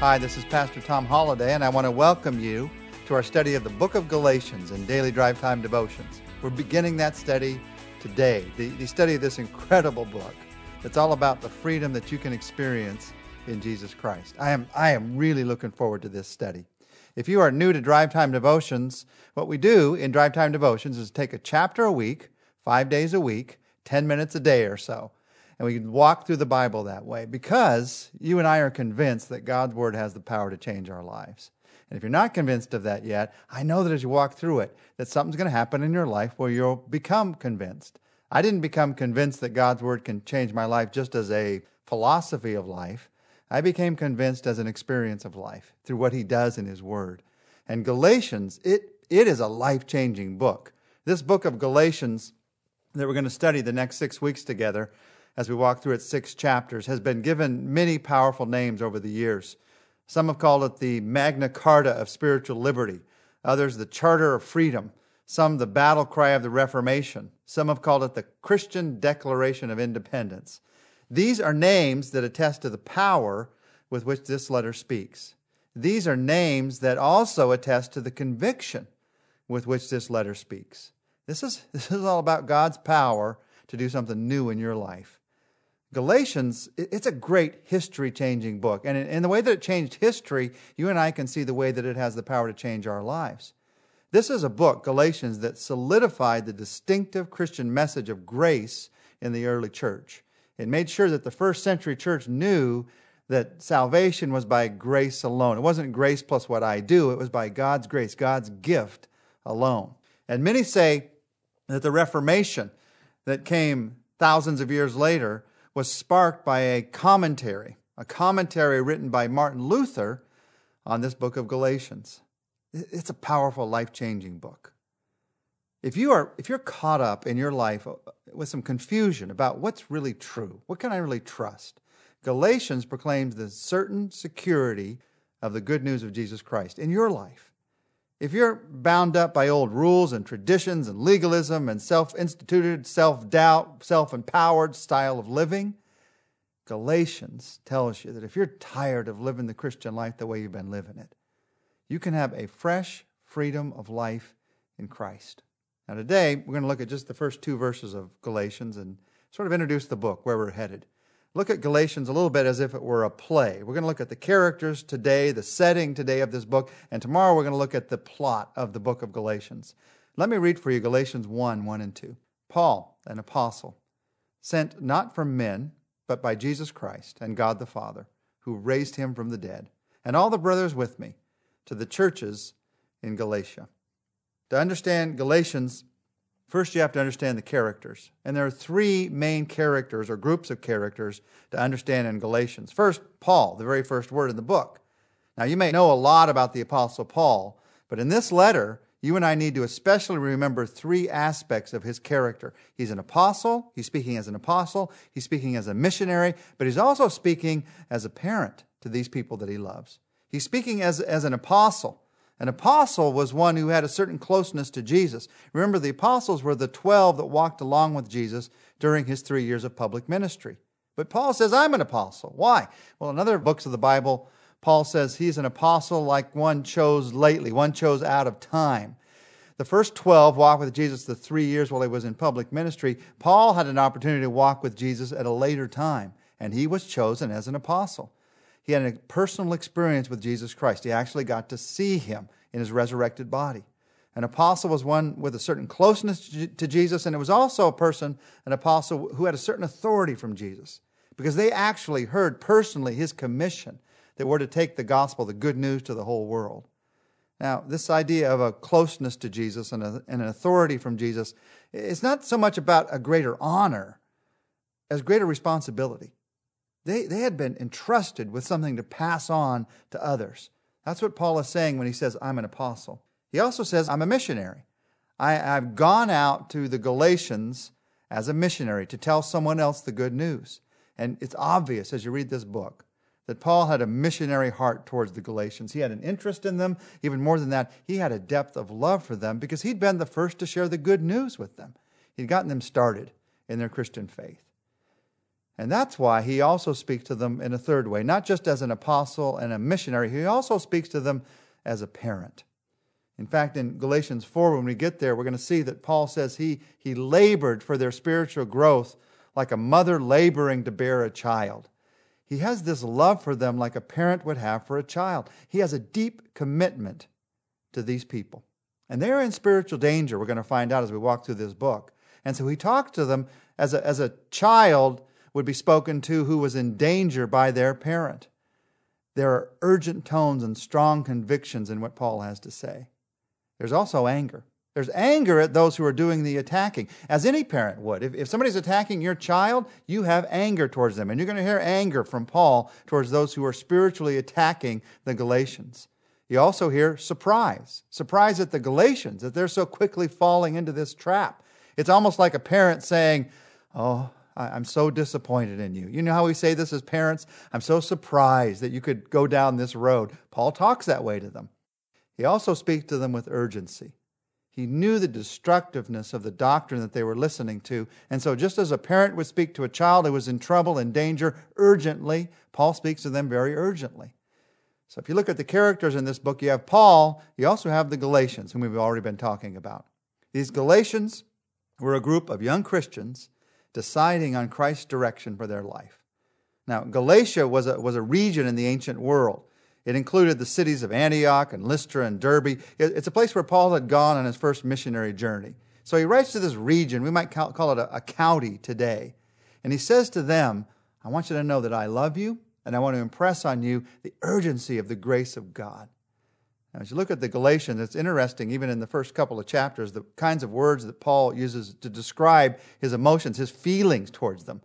Hi, this is Pastor Tom Holladay, and I want to welcome you to our study of the book of Galatians in Daily Drive Time Devotions. We're beginning that study today, the, the study of this incredible book that's all about the freedom that you can experience in Jesus Christ. I am, I am really looking forward to this study. If you are new to Drive Time Devotions, what we do in Drive Time Devotions is take a chapter a week, five days a week, 10 minutes a day or so and we can walk through the Bible that way because you and I are convinced that God's Word has the power to change our lives. And if you're not convinced of that yet, I know that as you walk through it, that something's going to happen in your life where you'll become convinced. I didn't become convinced that God's Word can change my life just as a philosophy of life. I became convinced as an experience of life through what He does in His Word. And Galatians, it, it is a life changing book. This book of Galatians that we're going to study the next six weeks together as we walk through its six chapters, has been given many powerful names over the years. Some have called it the Magna Carta of spiritual liberty, others the Charter of freedom, some the battle cry of the Reformation, some have called it the Christian Declaration of Independence. These are names that attest to the power with which this letter speaks. These are names that also attest to the conviction with which this letter speaks. This is, this is all about God's power to do something new in your life. Galatians, it's a great history changing book. And in the way that it changed history, you and I can see the way that it has the power to change our lives. This is a book, Galatians, that solidified the distinctive Christian message of grace in the early church. It made sure that the first century church knew that salvation was by grace alone. It wasn't grace plus what I do, it was by God's grace, God's gift alone. And many say that the Reformation that came thousands of years later was sparked by a commentary, a commentary written by Martin Luther on this book of Galatians. It's a powerful, life changing book. If, you are, if you're caught up in your life uh, with some confusion about what's really true, what can I really trust? Galatians proclaims the certain security of the good news of Jesus Christ in your life. If you're bound up by old rules and traditions and legalism and self instituted, self doubt, self empowered style of living, Galatians tells you that if you're tired of living the Christian life the way you've been living it, you can have a fresh freedom of life in Christ. Now, today, we're going to look at just the first two verses of Galatians and sort of introduce the book, where we're headed look at Galatians a little bit as if it were a play. We're going to look at the characters today, the setting today of this book, and tomorrow we're going to look at the plot of the book of Galatians. Let me read for you Galatians 1 1 and 2. Paul, an apostle, sent not from men, but by Jesus Christ and God the Father, who raised him from the dead, and all the brothers with me, to the churches in Galatia. To understand Galatians, First, you have to understand the characters. And there are three main characters or groups of characters to understand in Galatians. First, Paul, the very first word in the book. Now, you may know a lot about the Apostle Paul, but in this letter, you and I need to especially remember three aspects of his character. He's an apostle, he's speaking as an apostle, he's speaking as a missionary, but he's also speaking as a parent to these people that he loves. He's speaking as, as an apostle. An apostle was one who had a certain closeness to Jesus. Remember, the apostles were the 12 that walked along with Jesus during his three years of public ministry. But Paul says, I'm an apostle. Why? Well, in other books of the Bible, Paul says he's an apostle like one chose lately, one chose out of time. The first 12 walked with Jesus the three years while he was in public ministry. Paul had an opportunity to walk with Jesus at a later time, and he was chosen as an apostle. He had a personal experience with Jesus Christ. He actually got to see him in his resurrected body. An apostle was one with a certain closeness to Jesus, and it was also a person, an apostle, who had a certain authority from Jesus because they actually heard personally his commission that we're to take the gospel, the good news, to the whole world. Now, this idea of a closeness to Jesus and, a, and an authority from Jesus is not so much about a greater honor as greater responsibility. They, they had been entrusted with something to pass on to others. That's what Paul is saying when he says, I'm an apostle. He also says, I'm a missionary. I, have gone out to the Galatians as a missionary to tell someone else the good news. And it's obvious as you read this book that Paul had a missionary heart towards the Galatians. He had an interest in them. Even more than that, he had a depth of love for them because he'd been the first to share the good news with them. He'd gotten them started in their Christian faith. And that's why he also speaks to them in a third way, not just as an apostle and a missionary, he also speaks to them as a parent. In fact, in Galatians 4, when we get there, we're going to see that Paul says he, he labored for their spiritual growth like a mother laboring to bear a child. He has this love for them like a parent would have for a child. He has a deep commitment to these people. And they're in spiritual danger, we're going to find out as we walk through this book. And so he talks to them as a, as a child would be spoken to who was in danger by their parent. There are urgent tones and strong convictions in what Paul has to say. There's also anger. There's anger at those who are doing the attacking, as any parent would. If, if somebody's attacking your child, you have anger towards them. And you're going to hear anger from Paul towards those who are spiritually attacking the Galatians. You also hear surprise surprise at the Galatians that they're so quickly falling into this trap. It's almost like a parent saying, Oh, I'm so disappointed in you. You know how we say this as parents? I'm so surprised that you could go down this road. Paul talks that way to them. He also speaks to them with urgency. He knew the destructiveness of the doctrine that they were listening to. And so, just as a parent would speak to a child who was in trouble and danger urgently, Paul speaks to them very urgently. So, if you look at the characters in this book, you have Paul, you also have the Galatians, whom we've already been talking about. These Galatians were a group of young Christians deciding on Christ's direction for their life. Now, Galatia was a, was a region in the ancient world. It included the cities of Antioch and Lystra and Derbe. It's a place where Paul had gone on his first missionary journey. So he writes to this region, we might call it a, a county today. And he says to them, I want you to know that I love you, and I want to impress on you the urgency of the grace of God. Now, as you look at the Galatians, it's interesting, even in the first couple of chapters, the kinds of words that Paul uses to describe his emotions, his feelings towards them.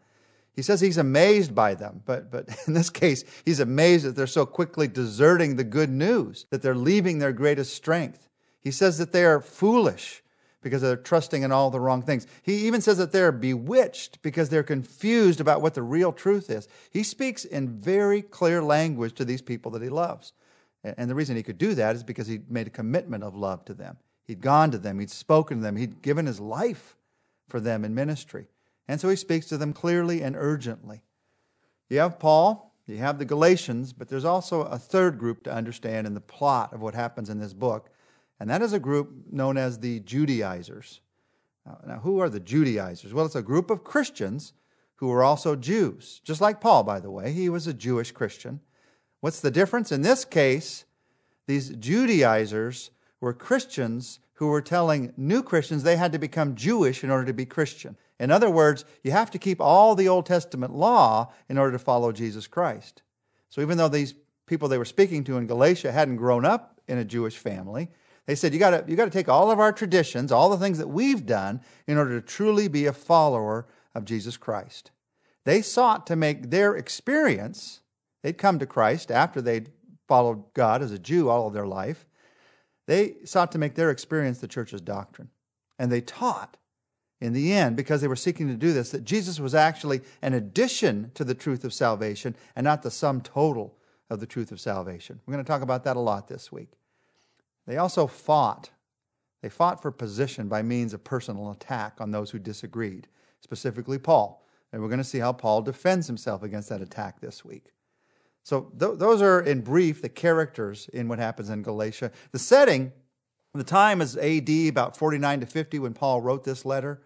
He says he's amazed by them, but, but in this case, he's amazed that they're so quickly deserting the good news, that they're leaving their greatest strength. He says that they are foolish because they're trusting in all the wrong things. He even says that they're bewitched because they're confused about what the real truth is. He speaks in very clear language to these people that he loves. And the reason he could do that is because he'd made a commitment of love to them. He'd gone to them, he'd spoken to them, he'd given his life for them in ministry. And so he speaks to them clearly and urgently. You have Paul, you have the Galatians, but there's also a third group to understand in the plot of what happens in this book, and that is a group known as the Judaizers. Now, now who are the Judaizers? Well, it's a group of Christians who were also Jews, just like Paul, by the way. He was a Jewish Christian. What's the difference? In this case, these Judaizers were Christians who were telling new Christians they had to become Jewish in order to be Christian. In other words, you have to keep all the Old Testament law in order to follow Jesus Christ. So even though these people they were speaking to in Galatia hadn't grown up in a Jewish family, they said, you gotta you gotta take all of our traditions, all the things that we've done, in order to truly be a follower of Jesus Christ. They sought to make their experience, they'd come to Christ after they'd followed God as a Jew all of their life. They sought to make their experience the church's doctrine. And they taught in the end, because they were seeking to do this, that Jesus was actually an addition to the truth of salvation and not the sum total of the truth of salvation. We're going to talk about that a lot this week. They also fought. They fought for position by means of personal attack on those who disagreed, specifically Paul. And we're going to see how Paul defends himself against that attack this week. So, th- those are, in brief, the characters in what happens in Galatia. The setting the time is AD about 49 to 50 when Paul wrote this letter.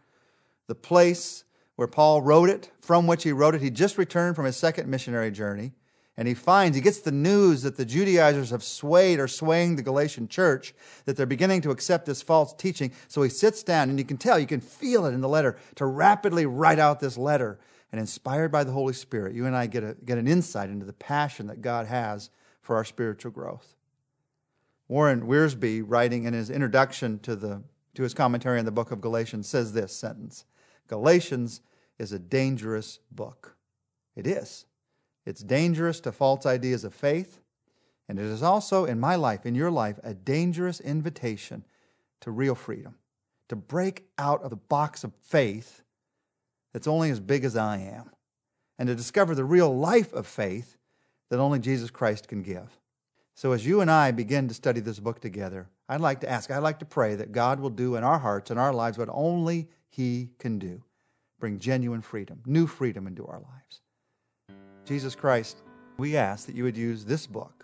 The place where Paul wrote it, from which he wrote it, he just returned from his second missionary journey. And he finds, he gets the news that the Judaizers have swayed or swaying the Galatian church, that they're beginning to accept this false teaching. So he sits down, and you can tell, you can feel it in the letter, to rapidly write out this letter. And inspired by the Holy Spirit, you and I get, a, get an insight into the passion that God has for our spiritual growth. Warren Wiersbe, writing in his introduction to, the, to his commentary on the book of Galatians, says this sentence Galatians is a dangerous book. It is. It's dangerous to false ideas of faith, and it is also, in my life, in your life, a dangerous invitation to real freedom, to break out of the box of faith that's only as big as I am, and to discover the real life of faith that only Jesus Christ can give. So, as you and I begin to study this book together, I'd like to ask, I'd like to pray that God will do in our hearts and our lives what only He can do bring genuine freedom, new freedom into our lives. Jesus Christ, we ask that you would use this book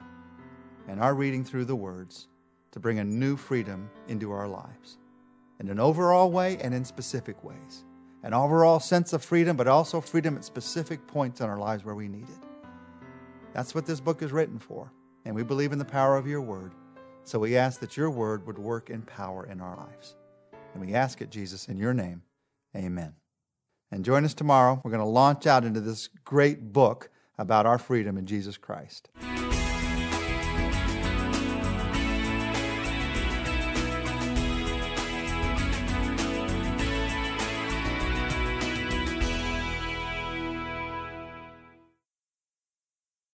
and our reading through the words to bring a new freedom into our lives in an overall way and in specific ways. An overall sense of freedom, but also freedom at specific points in our lives where we need it. That's what this book is written for. And we believe in the power of your word. So we ask that your word would work in power in our lives. And we ask it, Jesus, in your name. Amen. And join us tomorrow. We're going to launch out into this great book about our freedom in Jesus Christ.